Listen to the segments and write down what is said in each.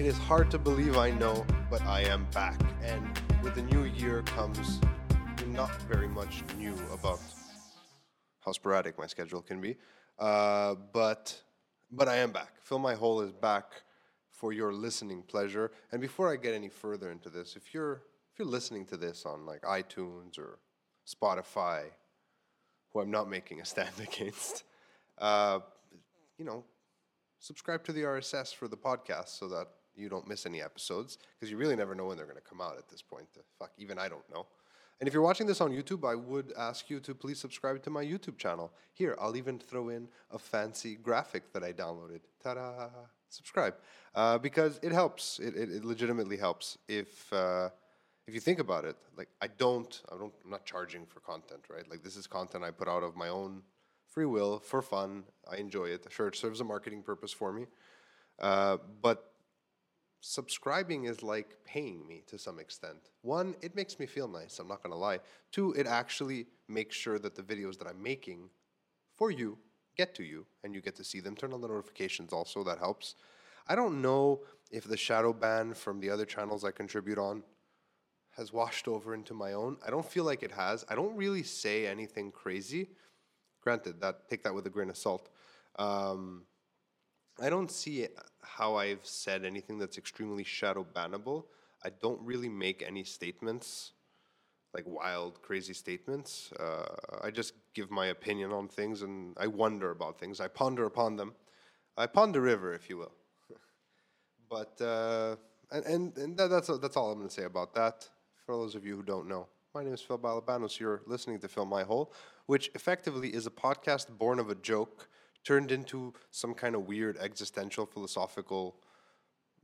It is hard to believe I know, but I am back. And with the new year comes not very much new about how sporadic my schedule can be. Uh, but but I am back. Fill My Hole is back for your listening pleasure. And before I get any further into this, if you're if you're listening to this on like iTunes or Spotify, who I'm not making a stand against, uh, you know, subscribe to the RSS for the podcast so that you don't miss any episodes because you really never know when they're going to come out at this point. Fuck, even I don't know. And if you're watching this on YouTube, I would ask you to please subscribe to my YouTube channel. Here, I'll even throw in a fancy graphic that I downloaded. Ta da! Subscribe. Uh, because it helps. It, it, it legitimately helps. If, uh, if you think about it, like I don't, I don't, I'm not charging for content, right? Like this is content I put out of my own free will for fun. I enjoy it. Sure, it serves a marketing purpose for me. Uh, but subscribing is like paying me to some extent. One, it makes me feel nice, I'm not gonna lie. Two, it actually makes sure that the videos that I'm making for you get to you and you get to see them. Turn on the notifications also, that helps. I don't know if the shadow ban from the other channels I contribute on has washed over into my own. I don't feel like it has. I don't really say anything crazy. Granted, that take that with a grain of salt. Um, I don't see how I've said anything that's extremely shadow bannable. I don't really make any statements, like wild, crazy statements. Uh, I just give my opinion on things and I wonder about things. I ponder upon them. I ponder river, if you will. but, uh, and, and, and that, that's, that's all I'm going to say about that. For those of you who don't know, my name is Phil Balabanos. You're listening to Fill My Hole, which effectively is a podcast born of a joke turned into some kind of weird existential philosophical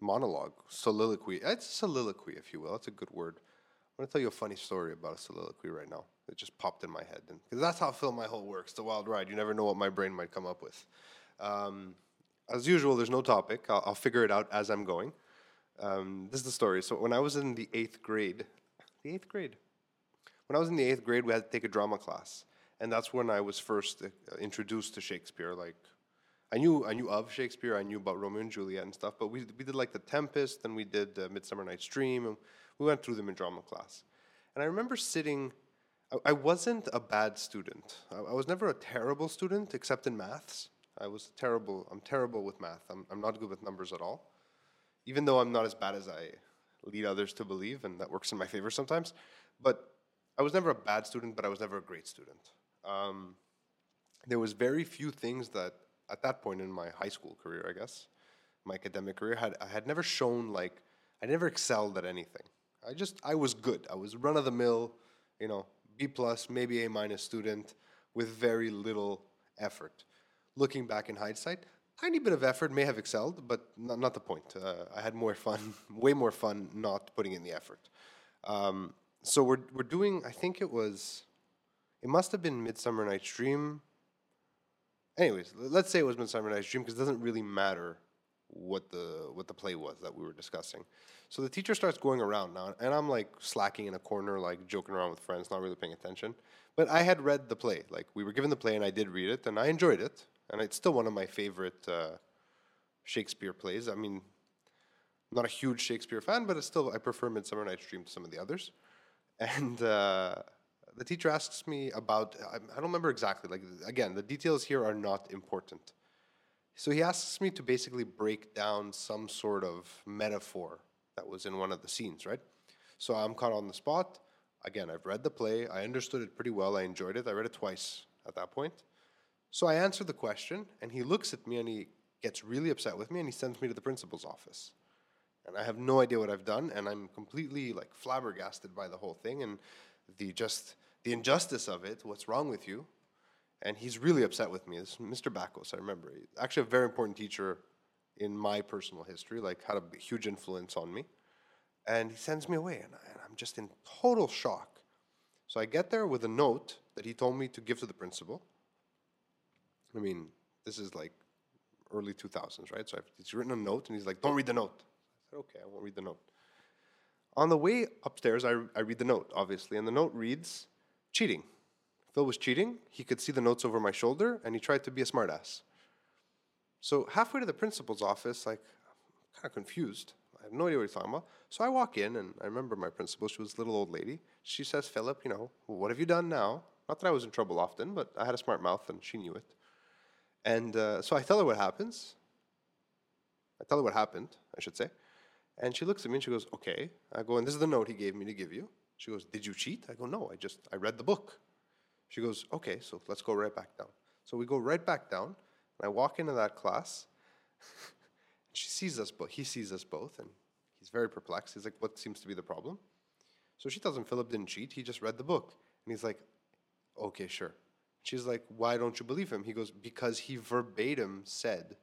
monologue, soliloquy. It's a soliloquy, if you will. That's a good word. I'm to tell you a funny story about a soliloquy right now. It just popped in my head. Because that's how Fill My Hole works, the wild ride. You never know what my brain might come up with. Um, as usual, there's no topic. I'll, I'll, figure it out as I'm going. Um, this is the story. So when I was in the eighth grade, the eighth grade, when I was in the eighth grade, we had to take a drama class and that's when I was first uh, introduced to Shakespeare. Like, I knew I knew of Shakespeare, I knew about Romeo and Juliet and stuff, but we we did like The Tempest, and we did uh, Midsummer Night's Dream, and we went through them in drama class. And I remember sitting. I, I wasn't a bad student. I, I, was never a terrible student, except in maths. I was terrible. I'm terrible with math. I'm I'm not good with numbers at all. Even though I'm not as bad as I lead others to believe, and that works in my favor sometimes. But I was never a bad student, but I was never a great student um, there was very few things that at that point in my high school career, I guess, my academic career, had I had never shown like I never excelled at anything. I just I was good. I was run of the mill, you know, B plus, maybe A minus student with very little effort. Looking back in hindsight, tiny bit of effort may have excelled, but not, not the point. Uh, I had more fun, way more fun not putting in the effort. Um, so we're we're doing. I think it was it must have been Midsummer Night's Dream. Anyways, let's say it was Midsummer Night's Dream because it doesn't really matter what the what the play was that we were discussing. So the teacher starts going around now, and I'm like slacking in a corner, like joking around with friends, not really paying attention. But I had read the play, like we were given the play, and I did read it, and I enjoyed it, and it's still one of my favorite uh, Shakespeare plays. I mean, I'm not a huge Shakespeare fan, but it's still I prefer Midsummer Night's Dream to some of the others, and. Uh, the teacher asks me about, I don't remember exactly, like, again, the details here are not important. So he asks me to basically break down some sort of metaphor that was in one of the scenes, right? So I'm caught on the spot. Again, I've read the play, I understood it pretty well, I enjoyed it, I read it twice at that point. So I answer the question, and he looks at me and he gets really upset with me and he sends me to the principal's office. And I have no idea what I've done, and I'm completely like flabbergasted by the whole thing and the just the injustice of it, what's wrong with you. And he's really upset with me. This Mr. Bacos, I remember. Actually, a very important teacher in my personal history, like had a huge influence on me. And he sends me away, and, I, I'm just in total shock. So I get there with a note that he told me to give to the principal. I mean, this is like early 2000s, right? So I've, he's written a note, and he's like, "Don't read the note." I said, "Okay, I won't read the note." On the way upstairs, I, I read the note, obviously, and the note reads, cheating. Phil was cheating. He could see the notes over my shoulder, and he tried to be a smartass. So halfway to the principal's office, like, I'm kind of confused. I have no idea what he's talking about. So I walk in, and I remember my principal. She was a little old lady. She says, "Philip, you know, what have you done now?" Not that I was in trouble often, but I had a smart mouth, and she knew it. And uh, so I tell her what happens. I tell her what happened, I should say. And she looks at me and she goes, "Okay." I go, "And this is the note he gave me to give you." She goes, "Did you cheat?" I go, "No, I just I read the book." She goes, "Okay, so let's go right back down." So we go right back down, and I walk into that class. she sees us both. He sees us both, and he's very perplexed. He's like, "What seems to be the problem?" So she tells him Philip didn't cheat. He just read the book, and he's like, "Okay, sure." She's like, "Why don't you believe him?" He goes, "Because he verbatim said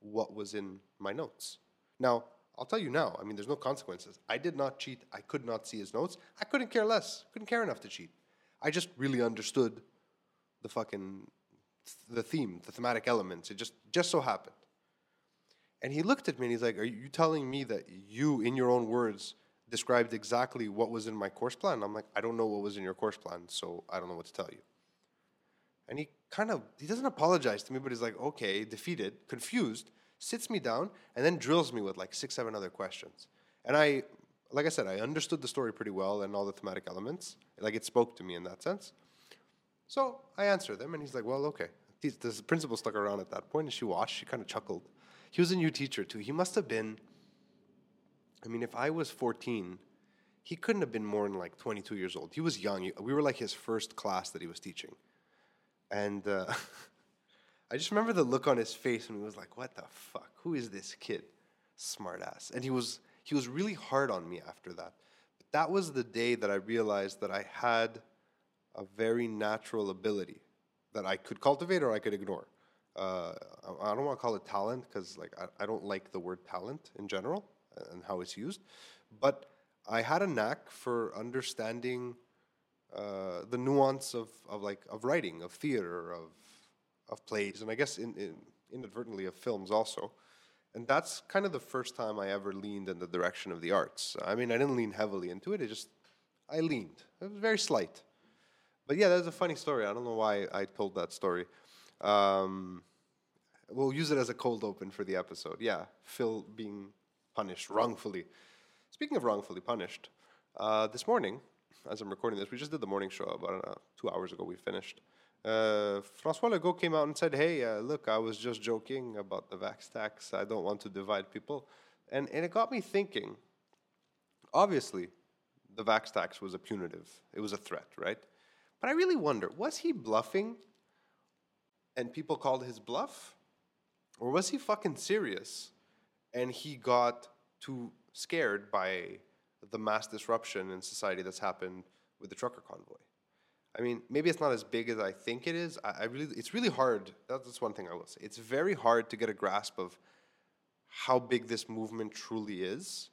what was in my notes." Now, I'll tell you now. I mean, there's no consequences. I did not cheat. I could not see his notes. I couldn't care less. Couldn't care enough to cheat. I just really understood the fucking the theme, the thematic elements. It just just so happened. And he looked at me and he's like, "Are you telling me that you, in your own words, described exactly what was in my course plan?" I'm like, "I don't know what was in your course plan, so I don't know what to tell you." And he kind of he doesn't apologize to me, but he's like, "Okay," defeated, confused sits me down, and then drills me with like six, seven other questions. And I, like I said, I understood the story pretty well and all the thematic elements. Like it spoke to me in that sense. So I answer them, and he's like, "Well, okay." The principal stuck around at that point, and she watched. She kind of chuckled. He was a new teacher too. He must have been. I mean, if I was 14, he couldn't have been more than like 22 years old. He was young. We were like his first class that he was teaching, and. Uh, I just remember the look on his face when he was like, "What the fuck? Who is this kid? Smartass." And he was he was really hard on me after that. But that was the day that I realized that I had a very natural ability that I could cultivate or I could ignore. Uh, I don't want to call it talent because like I, I don't like the word talent in general and how it's used, but I had a knack for understanding uh, the nuance of, of like of writing, of theater, of of plays, and I guess in, in, inadvertently of films also. And that's kind of the first time I ever leaned in the direction of the arts. I mean, I didn't lean heavily into it. It just I leaned. It was very slight. But yeah, that's a funny story. I don't know why I told that story. Um, we'll use it as a cold open for the episode. Yeah, Phil being punished wrongfully. Speaking of wrongfully punished, uh, this morning, as I'm recording this, we just did the morning show about uh, two hours ago. We finished uh, Francois Legault came out and said, "Hey, uh, look, I was just joking about the vax tax. I don't want to divide people," and and it got me thinking. Obviously, the vax tax was a punitive; it was a threat, right? But I really wonder: was he bluffing, and people called his bluff, or was he fucking serious, and he got too scared by the mass disruption in society that's happened with the trucker convoy? I mean, maybe it's not as big as I think it is. I, I really, it's really hard. That's one thing I will say. It's very hard to get a grasp of how big this movement truly is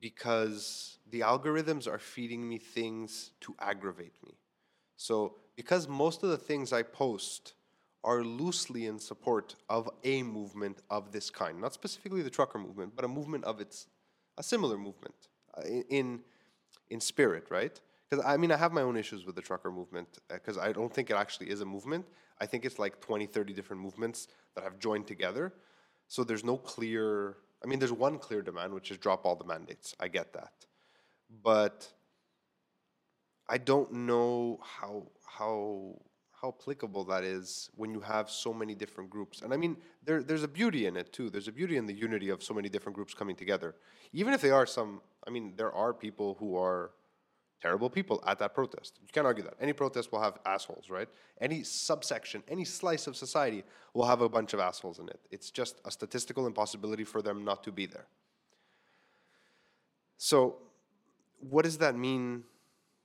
because the algorithms are feeding me things to aggravate me. So, because most of the things I post are loosely in support of a movement of this kind, not specifically the trucker movement, but a movement of its, a similar movement uh, in, in spirit, right? Because I mean, I have my own issues with the trucker movement because uh, I don't think it actually is a movement. I think it's like 20, 30 different movements that have joined together. So there's no clear, I mean, there's one clear demand, which is drop all the mandates. I get that. But I don't know how, how, how applicable that is when you have so many different groups. And I mean, there, there's a beauty in it too. There's a beauty in the unity of so many different groups coming together. Even if they are some, I mean, there are people who are terrible people at that protest. You can't argue that. Any protest will have assholes, right? Any subsection, any slice of society will have a bunch of assholes in it. It's just a statistical impossibility for them not to be there. So, what does that mean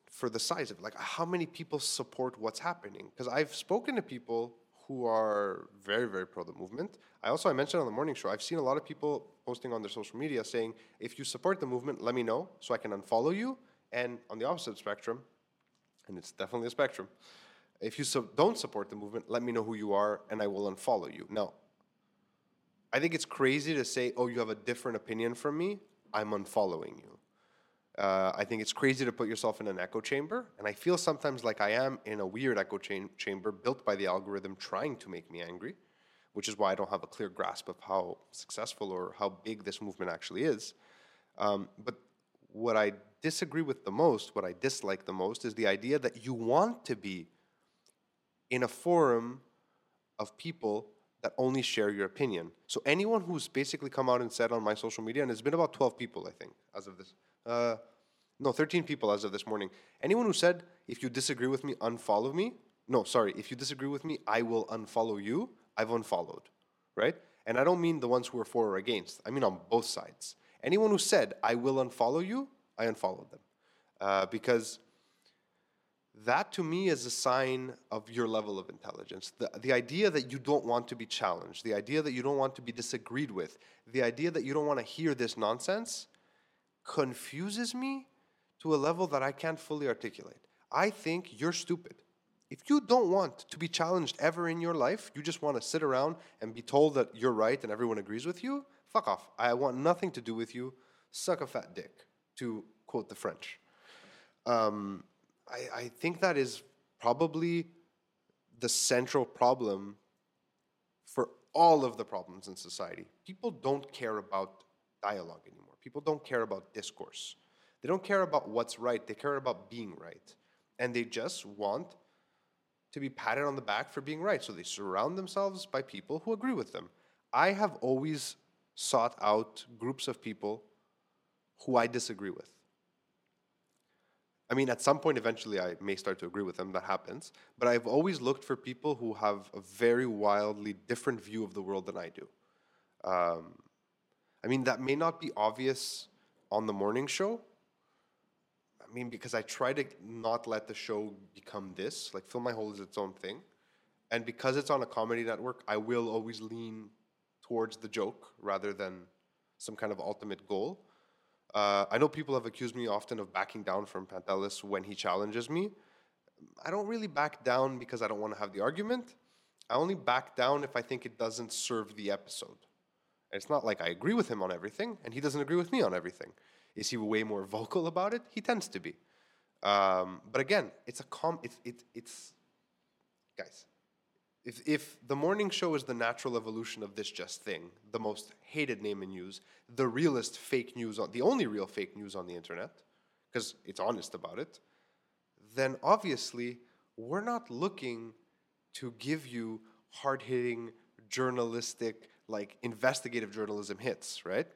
for the size of it? Like, how many people support what's happening? Because I've spoken to people who are very, very pro the movement. I also I mentioned on the morning show. I've seen a lot of people posting on their social media saying, "If you support the movement, let me know so I can unfollow you." And on the opposite spectrum, and it's definitely a spectrum, if you don't support the movement, let me know who you are and I will unfollow you. Now, I think it's crazy to say, oh, you have a different opinion from me, I'm unfollowing you. Uh, I think it's crazy to put yourself in an echo chamber, and I feel sometimes like I am in a weird echo cha- chamber built by the algorithm trying to make me angry, which is why I don't have a clear grasp of how successful or how big this movement actually is. Um, but what I disagree with the most, what I dislike the most, is the idea that you want to be in a forum of people that only share your opinion. So anyone who's basically come out and said on my social media, and it's been about 12 people, I think, as of this. Uh, no, 13 people as of this morning. Anyone who said, if you disagree with me, unfollow me. No, sorry, if you disagree with me, I will unfollow you. I've unfollowed, right? And I don't mean the ones who are for or against. I mean on both sides. Anyone who said, I will unfollow you, I unfollowed them. Uh, because that to me is a sign of your level of intelligence. The, the idea that you don't want to be challenged, the idea that you don't want to be disagreed with, the idea that you don't want to hear this nonsense confuses me to a level that I can't fully articulate. I think you're stupid. If you don't want to be challenged ever in your life, you just want to sit around and be told that you're right and everyone agrees with you, fuck off. I want nothing to do with you. Suck a fat dick, to quote the French. Um, I, I think that is probably the central problem for all of the problems in society. People don't care about dialogue anymore. People don't care about discourse. They don't care about what's right. They care about being right. And they just want to be patted on the back for being right. So they surround themselves by people who agree with them. I have always sought out groups of people who I disagree with. I mean, at some point, eventually, I may start to agree with them. That happens. But I've always looked for people who have a very wildly different view of the world than I do. Um, I mean, that may not be obvious on the morning show. I mean, because I try to not let the show become this. Like, Fill My Hole is its own thing. And because it's on a comedy network, I will always lean towards the joke rather than some kind of ultimate goal. Uh, I know people have accused me often of backing down from Pantelis when he challenges me. I don't really back down because I don't want to have the argument. I only back down if I think it doesn't serve the episode. And it's not like I agree with him on everything, and he doesn't agree with me on everything. Is he way more vocal about it? He tends to be. Um, but again, it's a com. It's it, it's guys. If, if the morning show is the natural evolution of this just thing, the most hated name in news, the realest fake news, on, the only real fake news on the internet, because it's honest about it, then obviously we're not looking to give you hard hitting, journalistic, like investigative journalism hits, right?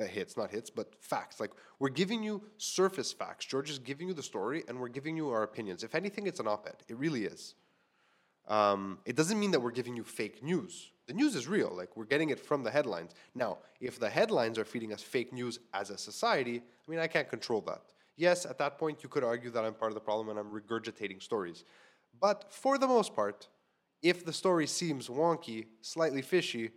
Uh, hits, not hits, but facts. Like we're giving you surface facts. George is giving you the story, and we're giving you our opinions. If anything, it's an op ed. It really is. Um, it doesn't mean that we're giving you fake news. The news is real, like we're getting it from the headlines. Now, if the headlines are feeding us fake news as a society, I mean, I can't control that. Yes, at that point, you could argue that I'm part of the problem and I'm regurgitating stories. But for the most part, if the story seems wonky, slightly fishy,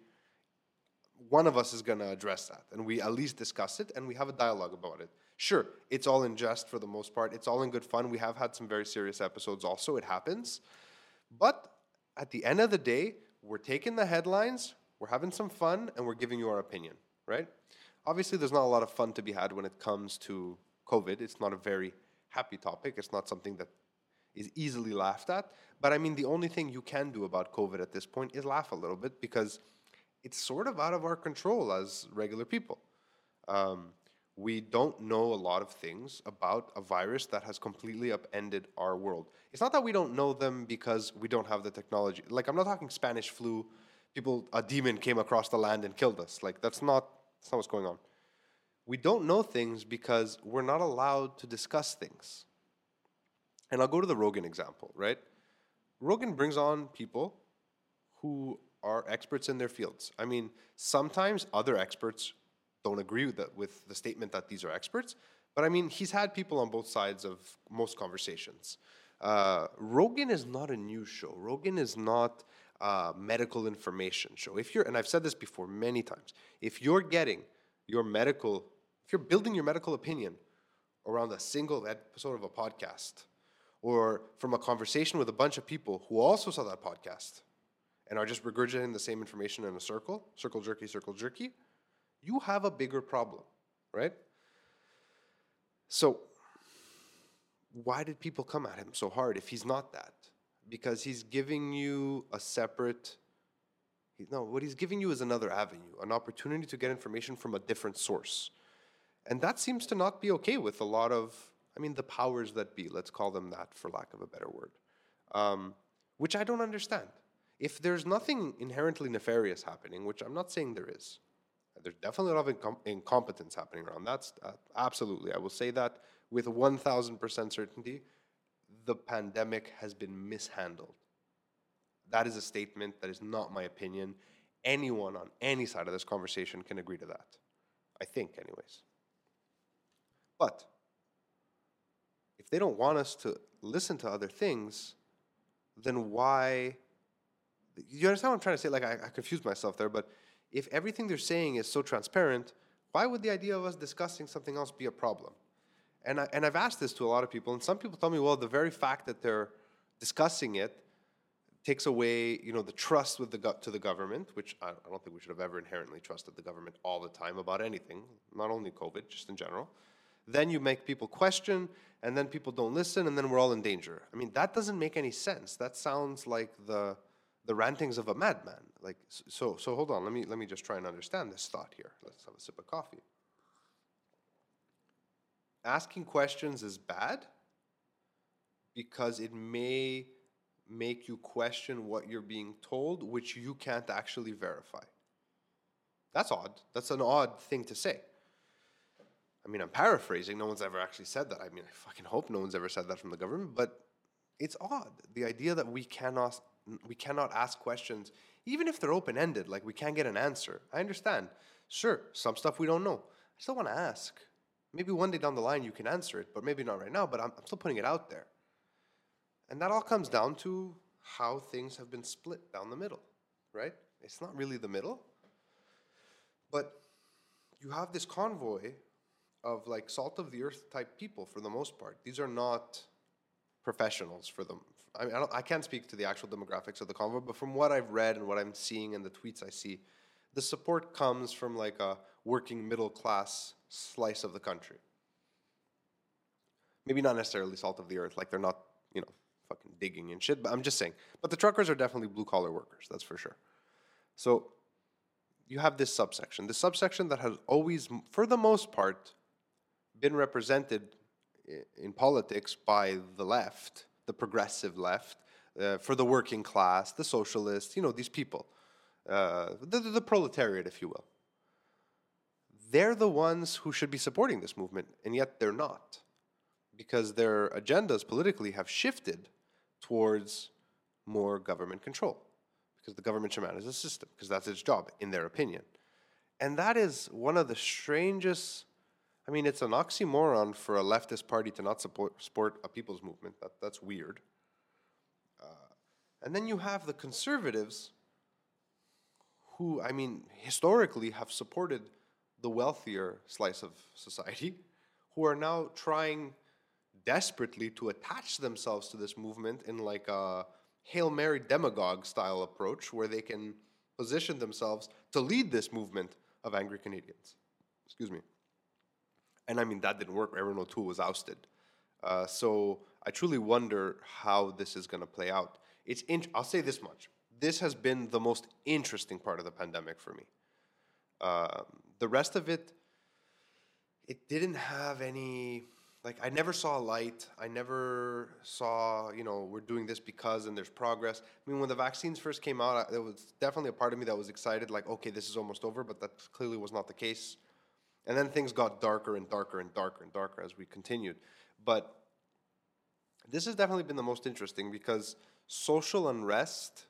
one of us is going to address that and we at least discuss it and we have a dialogue about it. Sure, it's all in jest for the most part. It's all in good fun. We have had some very serious episodes also. It happens. But at the end of the day, we're taking the headlines, we're having some fun, and we're giving you our opinion, right? Obviously, there's not a lot of fun to be had when it comes to COVID. It's not a very happy topic. It's not something that is easily laughed at. But I mean, the only thing you can do about COVID at this point is laugh a little bit because it's sort of out of our control as regular people. Um, we don't know a lot of things about a virus that has completely upended our world. It's not that we don't know them because we don't have the technology. Like I'm not talking Spanish flu, people a demon came across the land and killed us. Like that's not that's not what's going on. We don't know things because we're not allowed to discuss things. And I'll go to the Rogan example, right? Rogan brings on people who are experts in their fields. I mean, sometimes other experts don't agree with the, with the statement that these are experts. But I mean, he's had people on both sides of most conversations. Uh, Rogan is not a news show. Rogan is not a medical information show. If you're, and I've said this before many times, if you're getting your medical, if you're building your medical opinion around a single episode of a podcast, or from a conversation with a bunch of people who also saw that podcast and are just regurgitating the same information in a circle, circle jerky, circle jerky, you have a bigger problem, right? So, why did people come at him so hard if he's not that? Because he's giving you a separate, He, no, what he's giving you is another avenue, an opportunity to get information from a different source. And that seems to not be okay with a lot of, I mean, the powers that be, let's call them that for lack of a better word, um, which I don't understand. If there's nothing inherently nefarious happening, which I'm not saying there is, there's definitely a lot of incom- incompetence happening around. That's uh, absolutely, I will say that with 1000% certainty, the pandemic has been mishandled. That is a statement that is not my opinion. Anyone on any side of this conversation can agree to that. I think, anyways. But if they don't want us to listen to other things, then why? You understand what I'm trying to say? Like, I, I confused myself there, but if everything they're saying is so transparent, why would the idea of us discussing something else be a problem? And, I, and I've asked this to a lot of people, and some people tell me, well, the very fact that they're discussing it takes away, you know, the trust with the go- to the government, which I, I don't think we should have ever inherently trusted the government all the time about anything, not only COVID, just in general. Then you make people question, and then people don't listen, and then we're all in danger. I mean, that doesn't make any sense. That sounds like the the rantings of a madman. Like so. So hold on. Let me let me just try and understand this thought here. Let's have a sip of coffee. Asking questions is bad because it may make you question what you're being told, which you can't actually verify. That's odd. That's an odd thing to say. I mean, I'm paraphrasing. No one's ever actually said that. I mean, I fucking hope no one's ever said that from the government, but it's odd. The idea that we cannot we cannot ask questions even if they're open-ended, like we can't get an answer. I understand. Sure, some stuff we don't know. I still want to ask. Maybe one day down the line you can answer it, but maybe not right now, but I'm, I'm still putting it out there. And that all comes down to how things have been split down the middle, right? It's not really the middle, but you have this convoy of like salt of the earth type people for the most part. These are not professionals for them. I, mean, I, I, can't speak to the actual demographics of the convo, but from what I've read and what I'm seeing and the tweets I see, the support comes from like a working middle class slice of the country. Maybe not necessarily salt of the earth, like they're not, you know, fucking digging and shit, but I'm just saying. But the truckers are definitely blue collar workers, that's for sure. So you have this subsection. The subsection that has always, for the most part, been represented in politics by the left, the progressive left, uh, for the working class, the socialists, you know, these people, uh, the, the proletariat, if you will. They're the ones who should be supporting this movement, and yet they're not, because their agendas politically have shifted towards more government control, because the government should manage the system, because that's its job, in their opinion. And that is one of the strangest I mean, it's an oxymoron for a leftist party to not support, support a people's movement. That, that's weird. Uh, and then you have the conservatives who, I mean, historically have supported the wealthier slice of society, who are now trying desperately to attach themselves to this movement in like a Hail Mary demagogue style approach where they can position themselves to lead this movement of angry Canadians. Excuse me. And I mean, that didn't work. Erin O'Toole was ousted. Uh, so I truly wonder how this is going to play out. It's in, I'll say this much. This has been the most interesting part of the pandemic for me. Um, the rest of it, it didn't have any like I never saw a light. I never saw, you know, we're doing this because and there's progress. I mean, when the vaccines first came out, there was definitely a part of me that was excited, like, okay, this is almost over, but that clearly was not the case. And then things got darker and darker and darker and darker as we continued. But this has definitely been the most interesting because social unrest,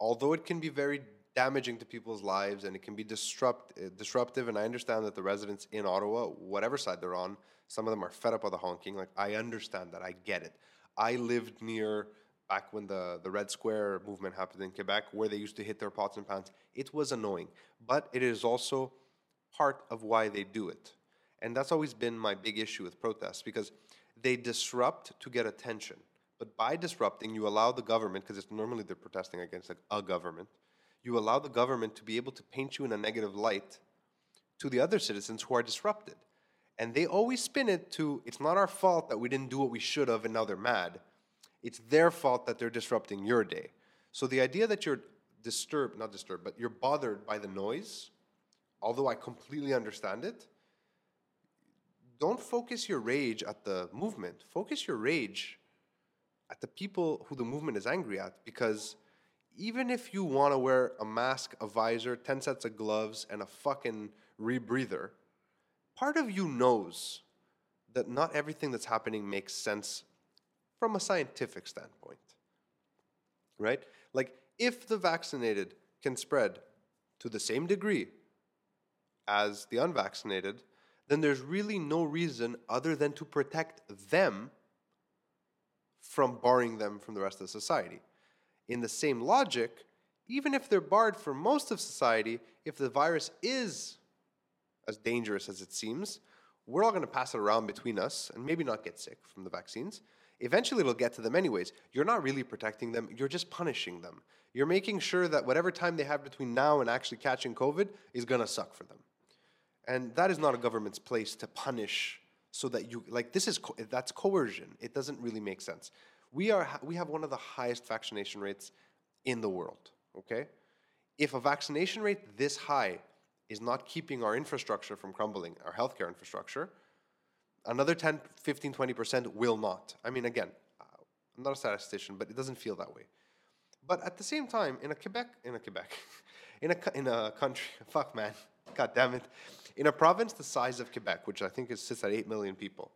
although it can be very damaging to people's lives and it can be disrupt, uh, disruptive, and I understand that the residents in Ottawa, whatever side they're on, some of them are fed up with the honking. Like, I understand that. I get it. I lived near back when the, the Red Square movement happened in Quebec, where they used to hit their pots and pans. It was annoying. But it is also part of why they do it. And that's always been my big issue with protests because they disrupt to get attention. But by disrupting, you allow the government, because it's normally they're protesting against like a government, you allow the government to be able to paint you in a negative light to the other citizens who are disrupted. And they always spin it to it's not our fault that we didn't do what we should have and now they're mad. It's their fault that they're disrupting your day. So the idea that you're disturbed, not disturbed, but you're bothered by the noise, although I completely understand it, don't focus your rage at the movement. Focus your rage at the people who the movement is angry at because even if you want to wear a mask, a visor, 10 sets of gloves, and a fucking rebreather, part of you knows that not everything that's happening makes sense from a scientific standpoint. Right? Like, if the vaccinated can spread to the same degree as the unvaccinated, then there's really no reason other than to protect them from barring them from the rest of society. In the same logic, even if they're barred from most of society, if the virus is as dangerous as it seems, we're all going to pass it around between us and maybe not get sick from the vaccines. Eventually, it'll get to them anyways. You're not really protecting them, you're just punishing them. You're making sure that whatever time they have between now and actually catching COVID is going to suck for them. And that is not a government's place to punish so that you like this is co- that's coercion. It doesn't really make sense. We are we have one of the highest vaccination rates in the world, okay? If a vaccination rate this high is not keeping our infrastructure from crumbling, our healthcare infrastructure, another 10, 15, 20% will not. I mean, again, I'm not a statistician, but it doesn't feel that way. But at the same time, in a Quebec, in a Quebec, in a, in a country, fuck man, god damn it, in a province the size of Quebec, which I think is, sits at 8 million people,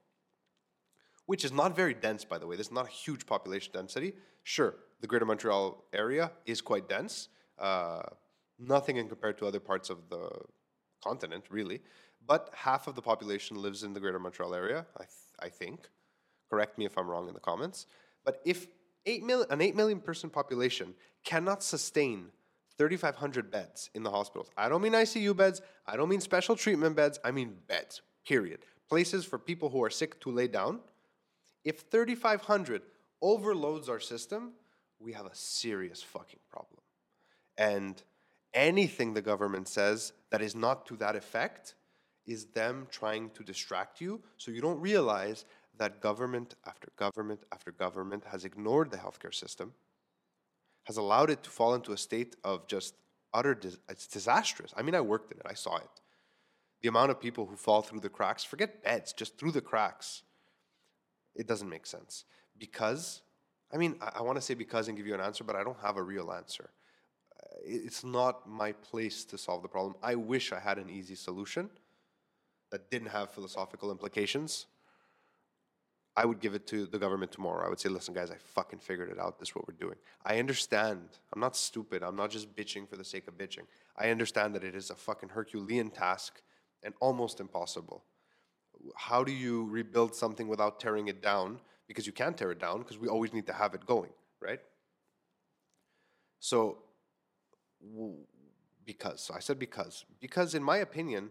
which is not very dense, by the way, there's not a huge population density. Sure, the Greater Montreal area is quite dense, uh, nothing in compared to other parts of the continent, really. But half of the population lives in the Greater Montreal area, I, th- I think. Correct me if I'm wrong in the comments. But if 8 mil- an 8 million person population cannot sustain 3,500 beds in the hospitals. I don't mean ICU beds. I don't mean special treatment beds. I mean beds, period. Places for people who are sick to lay down. If 3,500 overloads our system, we have a serious fucking problem. And anything the government says that is not to that effect is them trying to distract you so you don't realize that government after government after government has ignored the healthcare system has allowed it to fall into a state of just utter dis- it's disastrous. I mean, I worked in it, I saw it. The amount of people who fall through the cracks, forget beds, just through the cracks, it doesn't make sense. Because, I mean, I, I want to say because and give you an answer, but I don't have a real answer. It's not my place to solve the problem. I wish I had an easy solution that didn't have philosophical implications. I would give it to the government tomorrow. I would say, listen, guys, I fucking figured it out. This is what we're doing. I understand. I'm not stupid. I'm not just bitching for the sake of bitching. I understand that it is a fucking Herculean task and almost impossible. How do you rebuild something without tearing it down? Because you can't tear it down because we always need to have it going, right? So, because. So I said because. Because, in my opinion,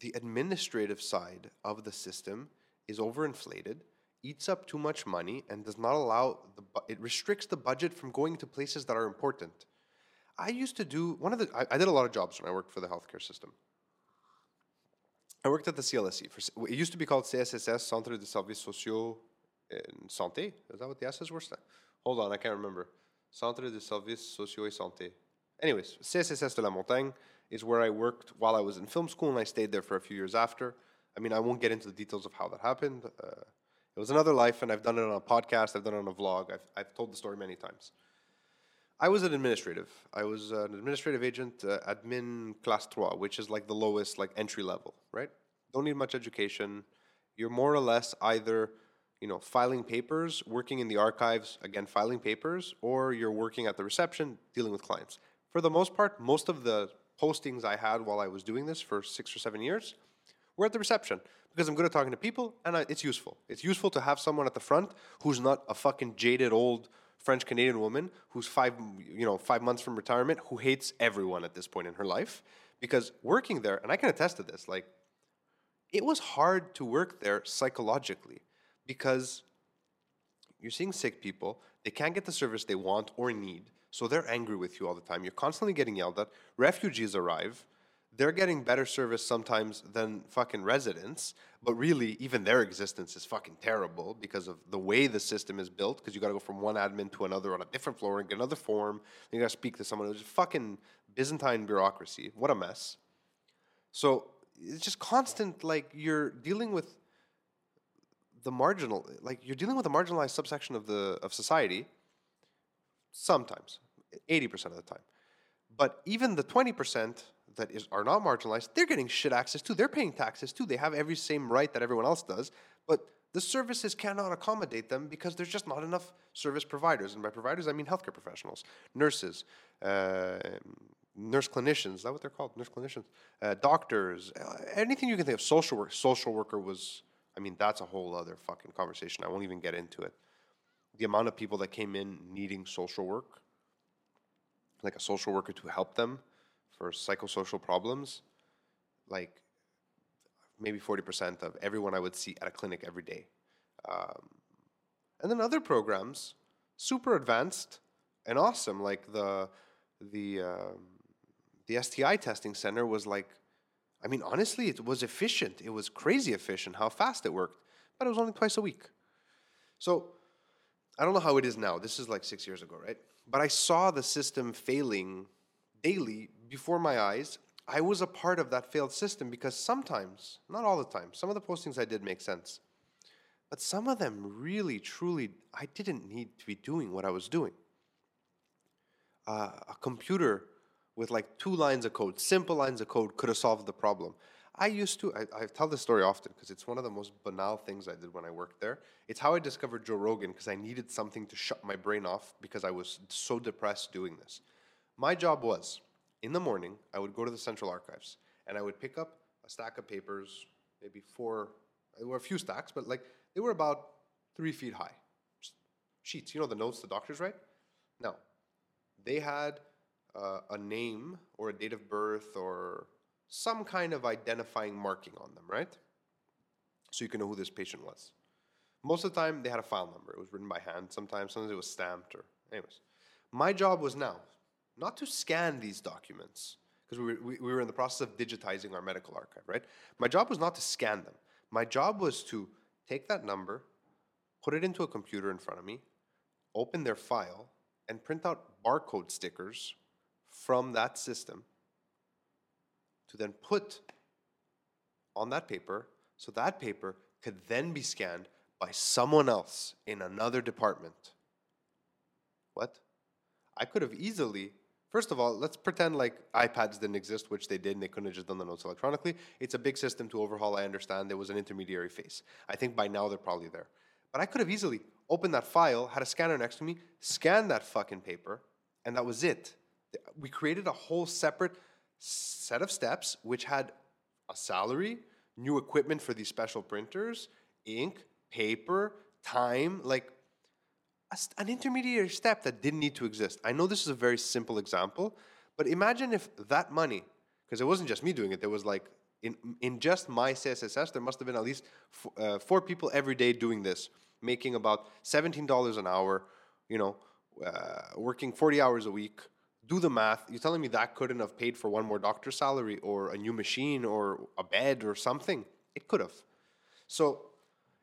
the administrative side of the system is overinflated eats up too much money and does not allow the bu- it restricts the budget from going to places that are important. I used to do one of the I, I did a lot of jobs when I worked for the healthcare system. I worked at the CLSC. For, it used to be called CSSS, Centre de Services Sociaux en Santé. Is that what the S's were? Hold on, I can't remember. Centre de Services Sociaux et Santé. Anyways, CSSS de la Montagne is where I worked while I was in film school, and I stayed there for a few years after. I mean, I won't get into the details of how that happened. Uh, it was another life, and I've done it on a podcast, I've done it on a vlog, I've, I've told the story many times. I was an administrative. I was an administrative agent, uh, admin class 3, which is like the lowest, like entry level, right? Don't need much education. You're more or less either, you know, filing papers, working in the archives, again, filing papers, or you're working at the reception, dealing with clients. For the most part, most of the postings I had while I was doing this for six or seven years were at the reception because I'm good at talking to people and I, it's useful. It's useful to have someone at the front who's not a fucking jaded old French Canadian woman who's five, you know, five months from retirement who hates everyone at this point in her life. Because working there, and I can attest to this, like, it was hard to work there psychologically because you're seeing sick people, they can't get the service they want or need, so they're angry with you all the time. You're constantly getting yelled at. Refugees arrive they're getting better service sometimes than fucking residents, but really even their existence is fucking terrible because of the way the system is built. Because you got to go from one admin to another on a different floor and get another form. Then you got to speak to someone. It's fucking Byzantine bureaucracy. What a mess. So it's just constant. Like you're dealing with the marginal. Like you're dealing with a marginalized subsection of the of society. Sometimes, eighty percent of the time. But even the twenty percent that is, are not marginalized, they're getting shit access too. They're paying taxes too. They have every same right that everyone else does, but the services cannot accommodate them because there's just not enough service providers. And by providers, I mean healthcare professionals, nurses, uh, nurse clinicians. Is that what they're called? Nurse clinicians, uh, doctors, uh, anything you can think of. Social work. Social worker was. I mean, that's a whole other fucking conversation. I won't even get into it. The amount of people that came in needing social work, like a social worker to help them, for psychosocial problems, like maybe 40% of everyone I would see at a clinic every day. Um, and then other programs, super advanced and awesome, like the the um, the STI testing center was like, I mean, honestly, it was efficient. It was crazy efficient how fast it worked, but it was only twice a week. So I don't know how it is now. This is like six years ago, right? But I saw the system failing daily before my eyes. I was a part of that failed system because sometimes, not all the time, some of the postings I did make sense. But some of them really, truly, I didn't need to be doing what I was doing. Uh, a computer with like two lines of code, simple lines of code, could have solved the problem. I used to, I, I tell this story often because it's one of the most banal things I did when I worked there. It's how I discovered Joe Rogan because I needed something to shut my brain off because I was so depressed doing this. My job was in the morning, I would go to the central archives and I would pick up a stack of papers, maybe four, there were a few stacks, but like they were about three feet high. Sheets, you know the notes the doctors write? No. They had uh, a name or a date of birth or some kind of identifying marking on them, right? So you can know who this patient was. Most of the time, they had a file number. It was written by hand. Sometimes, sometimes it was stamped or, anyways. My job was now not to scan these documents, because we were, we, we were in the process of digitizing our medical archive, right? My job was not to scan them. My job was to take that number, put it into a computer in front of me, open their file, and print out barcode stickers from that system to then put on that paper so that paper could then be scanned by someone else in another department. What? I could have easily First of all, let's pretend like iPads didn't exist, which they did, and they couldn't have just done the notes electronically. It's a big system to overhaul. I understand there was an intermediary phase. I think by now they're probably there. But I could have easily opened that file, had a scanner next to me, scanned that fucking paper, and that was it. We created a whole separate set of steps, which had a salary, new equipment for these special printers, ink, paper, time. Like an intermediary step that didn't need to exist. I know this is a very simple example, but imagine if that money, because it wasn't just me doing it, there was like, in, in just my CSSS, there must have been at least f- uh, four people every day doing this, making about $17 an hour, you know, uh, working 40 hours a week. Do the math. You're telling me that couldn't have paid for one more doctor's salary or a new machine or a bed or something? It could have. So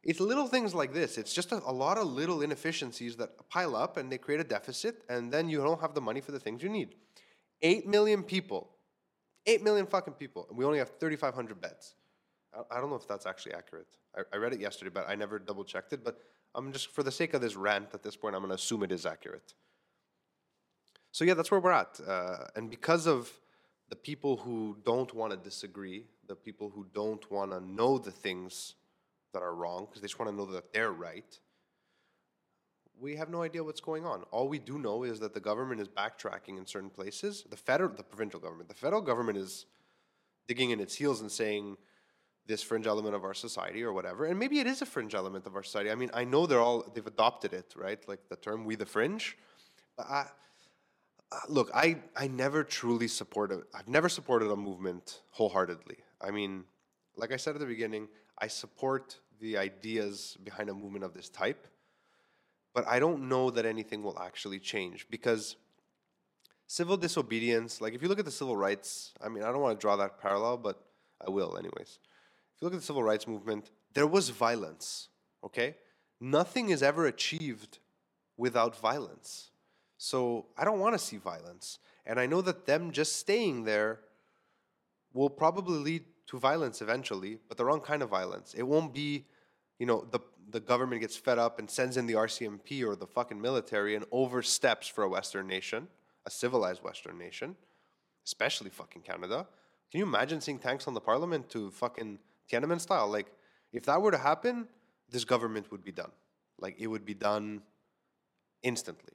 it's little things like this. It's just a, a, lot of little inefficiencies that pile up and they create a deficit, and then you don't have the money for the things you need. Eight million people, eight million fucking people, and we only have 3,500 beds. I, I, don't know if that's actually accurate. I, I read it yesterday, but I never double checked it. But I'm just, for the sake of this rant at this point, I'm going to assume it is accurate. So, yeah, that's where we're at. Uh, and because of the people who don't want to disagree, the people who don't want to know the things that are wrong because they just want to know that they're right. We have no idea what's going on. All we do know is that the government is backtracking in certain places. The federal, the provincial government, the federal government is digging in its heels and saying this fringe element of our society or whatever. And maybe it is a fringe element of our society. I mean, I know they're all they've adopted it, right? Like the term "we the fringe." But I, uh, look, I I never truly supported. I've never supported a movement wholeheartedly. I mean, like I said at the beginning, I support the ideas behind a movement of this type, but I don't know that anything will actually change because civil disobedience, like if you look at the civil rights, I mean, I don't want to draw that parallel, but I will anyways. If you look at the civil rights movement, there was violence, okay? Nothing is ever achieved without violence. So I don't want to see violence. And I know that them just staying there will probably lead to violence eventually, but the wrong kind of violence. It won't be, you know, the, the government gets fed up and sends in the RCMP or the fucking military and oversteps for a Western nation, a civilized Western nation, especially fucking Canada. Can you imagine seeing tanks on the parliament to fucking Tiananmen style? Like, if that were to happen, this government would be done. Like, it would be done instantly.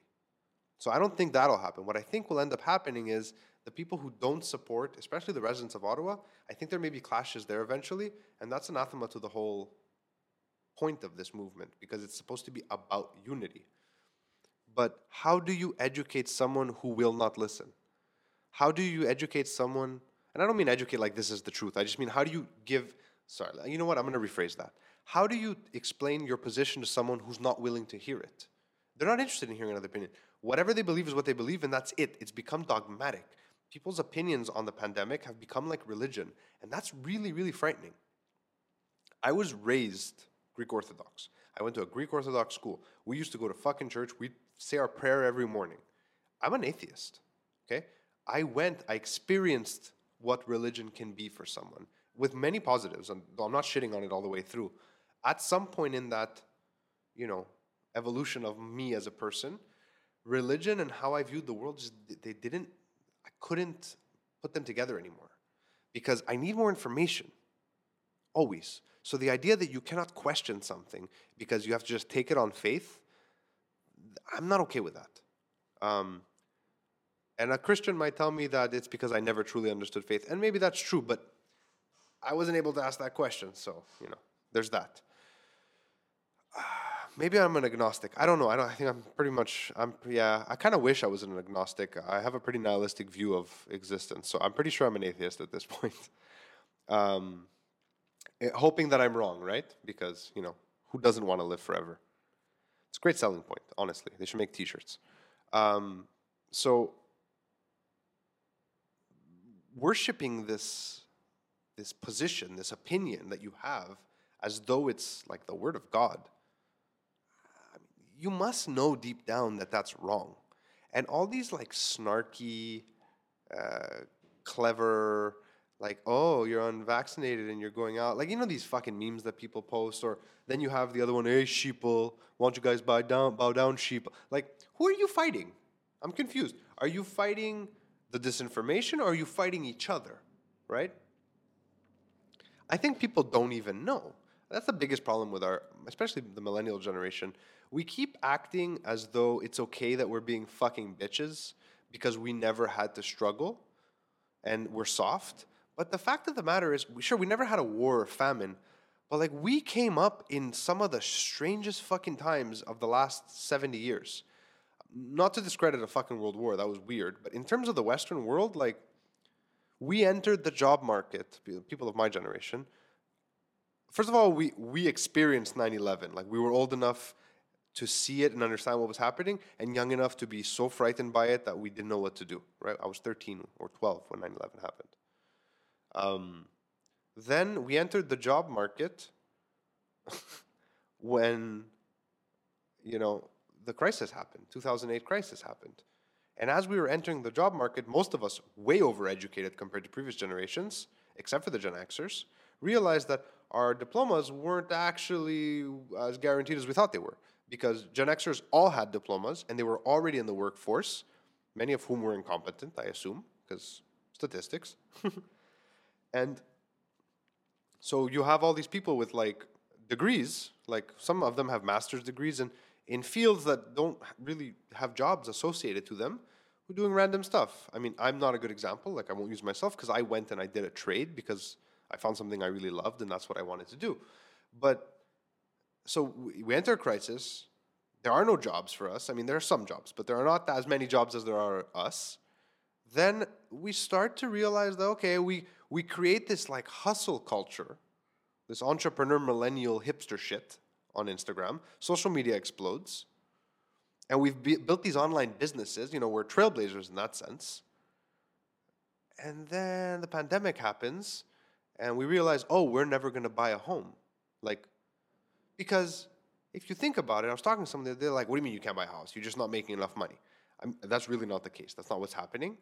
So I don't think that'll happen. What I think will end up happening is the people who don't support, especially the residents of Ottawa, I think there may be clashes there eventually, and that's anathema to the whole point of this movement because it's supposed to be about unity. But how do you educate someone who will not listen? How do you educate someone? And I don't mean educate like this is the truth. I just mean how do you give. Sorry, you know what? I'm going to rephrase that. How do you explain your position to someone who's not willing to hear it? They're not interested in hearing another opinion. Whatever they believe is what they believe, and that's it. It's become dogmatic. People's opinions on the pandemic have become like religion, and that's really, really frightening. I was raised Greek Orthodox. I went to a Greek Orthodox school. We used to go to fucking church. We say our prayer every morning. I'm an atheist. Okay? I went, I experienced what religion can be for someone with many positives, and I'm not shitting on it all the way through. At some point in that, you know, evolution of me as a person, religion and how I viewed the world just they didn't I couldn't put them together anymore because I need more information always. So the idea that you cannot question something because you have to just take it on faith, I'm not okay with that. Um, and a Christian might tell me that it's because I never truly understood faith, and maybe that's true, but I wasn't able to ask that question, so you know, there's that maybe I'm an agnostic. I don't know. I don't. I think I'm pretty much. I'm. Yeah. I kind of wish I was an agnostic. I have a pretty nihilistic view of existence, so I'm pretty sure I'm an atheist at this point. Um, eh, hoping that I'm wrong, right? Because you know, who doesn't want to live forever? It's a great selling point. Honestly, they should make T-shirts. Um, so worshiping this this position, this opinion that you have, as though it's like the word of God you must know deep down that that's wrong. And all these like snarky, uh, clever, like, oh, you're unvaccinated and you're going out. Like, you know, these fucking memes that people post, or then you have the other one, hey, sheeple, why don't you guys bow down, bow down, sheep? Like, who are you fighting? I'm confused. Are you fighting the disinformation or are you fighting each other, right? I think people don't even know. That's the biggest problem with our, especially the millennial generation we keep acting as though it's okay that we're being fucking bitches because we never had to struggle and we're soft. But the fact of the matter is, sure, we never had a war or famine, but like we came up in some of the strangest fucking times of the last 70 years. Not to discredit a fucking world war, that was weird, but in terms of the Western world, like we entered the job market, people of my generation. First of all, we, we experienced 9 11. Like we were old enough to see it and understand what was happening, and young enough to be so frightened by it that we didn't know what to do. Right? I was 13 or 12 when 9/11 happened. Um, then we entered the job market when, you know, the crisis happened. 2008 crisis happened, and as we were entering the job market, most of us, way overeducated compared to previous generations, except for the Gen Xers, realized that our diplomas weren't actually as guaranteed as we thought they were because Gen Xers all had diplomas and they were already in the workforce, many of whom were incompetent, I assume, because statistics. and so you have all these people with like degrees, like some of them have master's degrees and in fields that don't really have jobs associated to them who are doing random stuff. I mean, I'm not a good example, like I won't use myself because I went and I did a trade because I found something I really loved and that's what I wanted to do. But so we enter a crisis. There are no jobs for us. I mean, there are some jobs, but there are not as many jobs as there are us. Then we start to realize that okay, we we create this like hustle culture, this entrepreneur millennial hipster shit on Instagram. Social media explodes, and we've built these online businesses. You know, we're trailblazers in that sense. And then the pandemic happens, and we realize, oh, we're never going to buy a home. Like, because if you think about it, I was talking to someone, they're like, what do you mean you can't buy a house? You're just not making enough money. I'm, that's really not the case. That's not what's happening.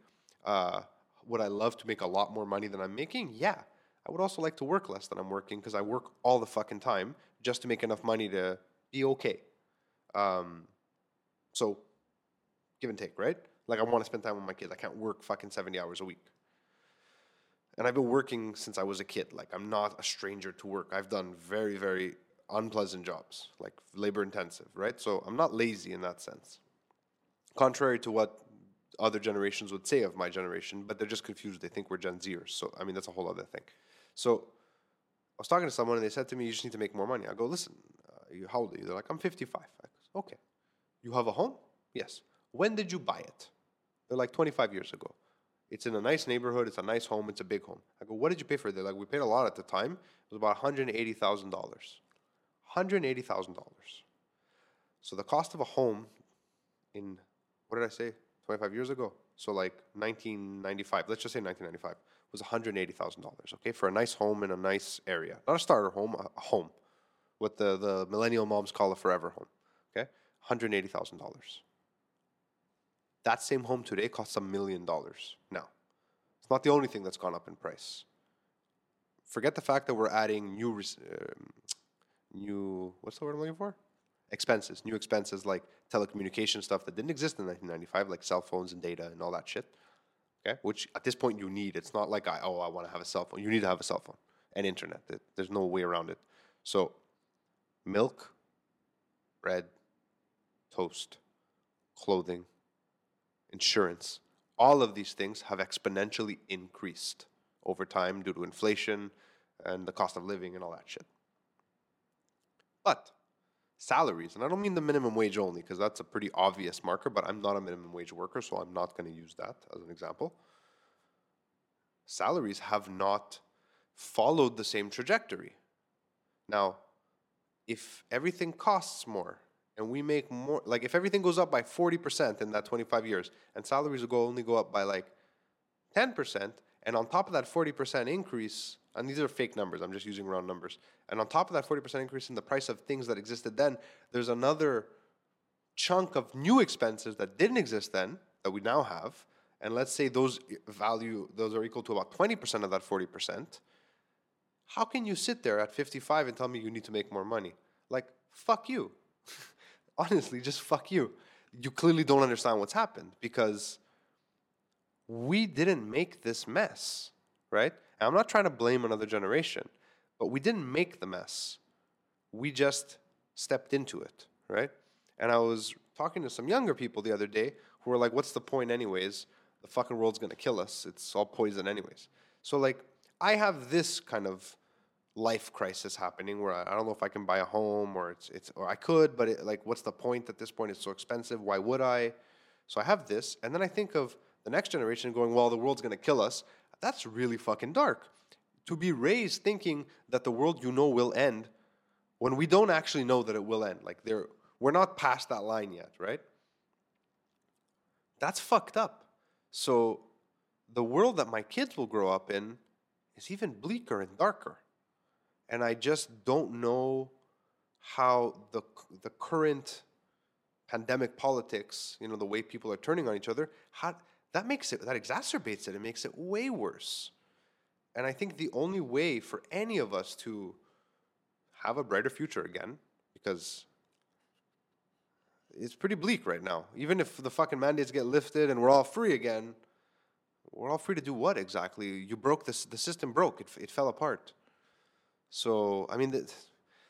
Uh, would I love to make a lot more money than I'm making? Yeah. I would also like to work less than I'm working because I work all the fucking time just to make enough money to be okay. Um, so, give and take, right? Like, I want to spend time with my kids. I can't work fucking 70 hours a week. And I've been working since I was a kid. Like, I'm not a stranger to work. I've done very, very unpleasant jobs, like labor intensive, right? So, I'm not lazy in that sense. Contrary to what other generations would say of my generation, but they're just confused. They think we're Gen Zers. So, I mean, that's a whole other thing. So, I was talking to someone and they said to me, You just need to make more money. I go, Listen, uh, you, how old are you? They're like, I'm 55. I go, Okay. You have a home? Yes. When did you buy it? They're like 25 years ago. It's in a nice neighborhood. It's a nice home. It's a big home. I go, what did you pay for it? They're like, we paid a lot at the time. It was about $180,000. $180,000. So the cost of a home in, what did I say, 25 years ago? So like 1995, let's just say 1995, was $180,000, okay, for a nice home in a nice area. Not a starter home, a home. What the, the millennial moms call a forever home, okay? $180,000. That same home today costs a million dollars now. It's not the only thing that's gone up in price. Forget the fact that we're adding new, um, new what's the word I'm looking for? Expenses, new expenses like telecommunication stuff that didn't exist in 1995, like cell phones and data and all that shit. Okay, which at this point you need. It's not like I oh I want to have a cell phone. You need to have a cell phone and internet. There's no way around it. So, milk, bread, toast, clothing, insurance, all of these things have exponentially increased over time due to inflation and the cost of living and all that shit. But salaries, and I don't mean the minimum wage only because that's a pretty obvious marker, but I'm not a minimum wage worker, so I'm not going to use that as an example. Salaries have not followed the same trajectory. Now, if everything costs more and we make more like if everything goes up by 40% in that 25 years and salaries will go only go up by like 10% and on top of that 40% increase and these are fake numbers i'm just using round numbers. And on top of that 40% increase in the price of things that existed then there's another chunk of new expenses that didn't exist then that we now have. And let's say those value those are equal to about 20% of that 40% how can you sit there at 55 and tell me you need to make more money? Like fuck you. Honestly, just fuck you. You clearly don't understand what's happened because we didn't make this mess, right? And I'm not trying to blame another generation, but we didn't make the mess. We just stepped into it, right? And I was talking to some younger people the other day who were like, what's the point, anyways? The fucking world's gonna kill us. It's all poison, anyways. So, like, I have this kind of life crisis happening where I, don't know if I can buy a home or it's it's or I could, but it, like what's the point at this point? It's so expensive. Why would I? So I have this, and then I think of the next generation going, well, the world's going to kill us. That's really fucking dark. To be raised thinking that the world you know will end when we don't actually know that it will end. Like there we're not past that line yet, right? That's fucked up. So the world that my kids will grow up in is even bleaker and darker and I just don't know how the the current pandemic politics, you know, the way people are turning on each other, how that makes it that exacerbates it. It makes it way worse. And I think the only way for any of us to have a brighter future again, because it's pretty bleak right now. Even if the fucking mandates get lifted and we're all free again, we're all free to do what exactly? You broke this. The system broke. It, it fell apart. So, I mean, this,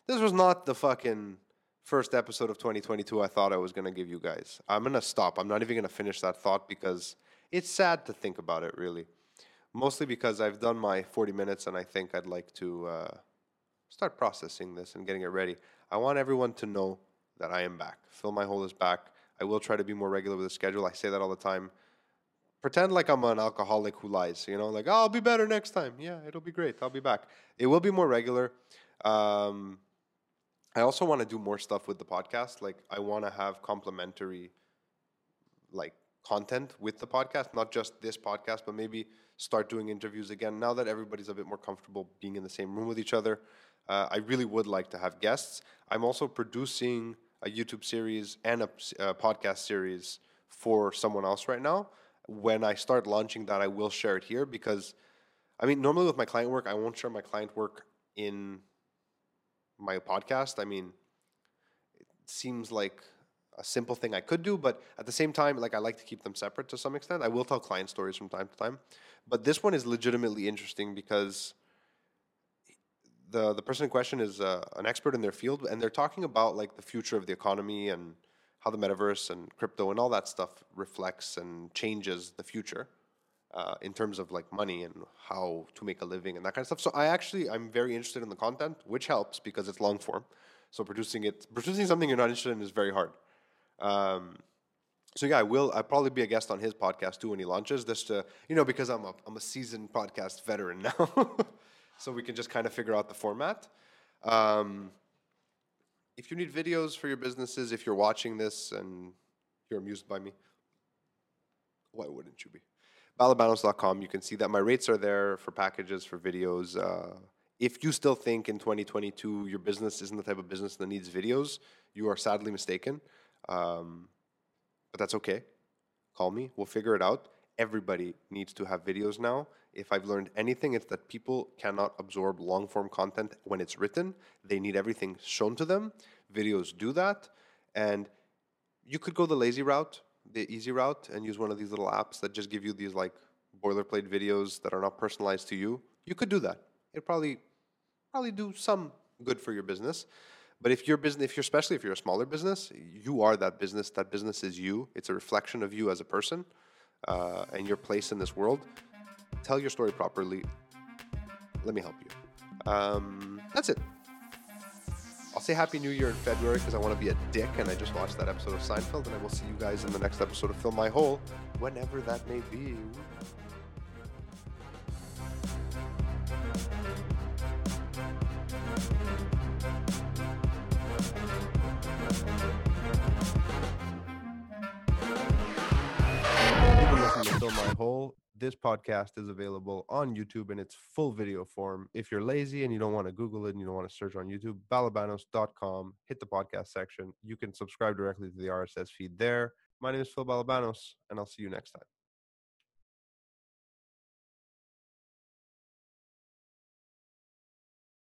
this was not the fucking first episode of 2022 I thought I was going to give you guys. I'm going to stop. I'm not even going to finish that thought because it's sad to think about it, really. Mostly because I've done my 40 minutes and I think I'd like to uh, start processing this and getting it ready. I want everyone to know that I am back. Fill My Hole is back. I will try to be more regular with the schedule. I say that all the time pretend like I'm an alcoholic who lies, you know, like, oh, I'll be better next time. Yeah, it'll be great. I'll be back. It will be more regular. Um, I also want to do more stuff with the podcast. Like I want to have complementary like content with the podcast, not just this podcast, but maybe start doing interviews again now that everybody's a bit more comfortable being in the same room with each other. Uh, I really would like to have guests. I'm also producing a YouTube series and a, a podcast series for someone else right now. When I start launching that, I will share it here because, I mean, normally with my client work, I won't share my client work in my podcast. I mean, it seems like a simple thing I could do, but at the same time, like I like to keep them separate to some extent. I will tell client stories from time to time, but this one is legitimately interesting because the the person in question is uh, an expert in their field, and they're talking about like the future of the economy and how the metaverse and crypto and all that stuff reflects and changes the future uh, in terms of like money and how to make a living and that kind of stuff. So I actually I'm very interested in the content, which helps because it's long form. So producing it, producing something you're not interested in is very hard. Um, so yeah, I will. I'll probably be a guest on his podcast too when he launches. Just to you know, because I'm a I'm a seasoned podcast veteran now, so we can just kind of figure out the format. Um, if you need videos for your businesses, if you're watching this and you're amused by me, why wouldn't you be? Balabanos.com. You can see that my rates are there for packages for videos. Uh, if you still think in 2022 your business isn't the type of business that needs videos, you are sadly mistaken. Um, but that's okay. Call me. We'll figure it out. Everybody needs to have videos now. If I've learned anything, it's that people cannot absorb long form content when it's written. They need everything shown to them. Videos do that. And you could go the lazy route, the easy route, and use one of these little apps that just give you these like boilerplate videos that are not personalized to you. You could do that. It probably probably do some good for your business. But if your business, if you're especially if you're a smaller business, you are that business. That business is you. It's a reflection of you as a person uh, and your place in this world. Tell your story properly. Let me help you. Um, that's it. I'll say Happy New Year in February because I want to be a dick, and I just watched that episode of Seinfeld, and I will see you guys in the next episode of Fill My Hole, whenever that may be. Fill My Hole This podcast is available on YouTube in its full video form. If you're lazy and you don't want to Google it and you don't want to search on YouTube, balabanos.com, hit the podcast section. You can subscribe directly to the RSS feed there. My name is Phil Balabanos, and I'll see you next time.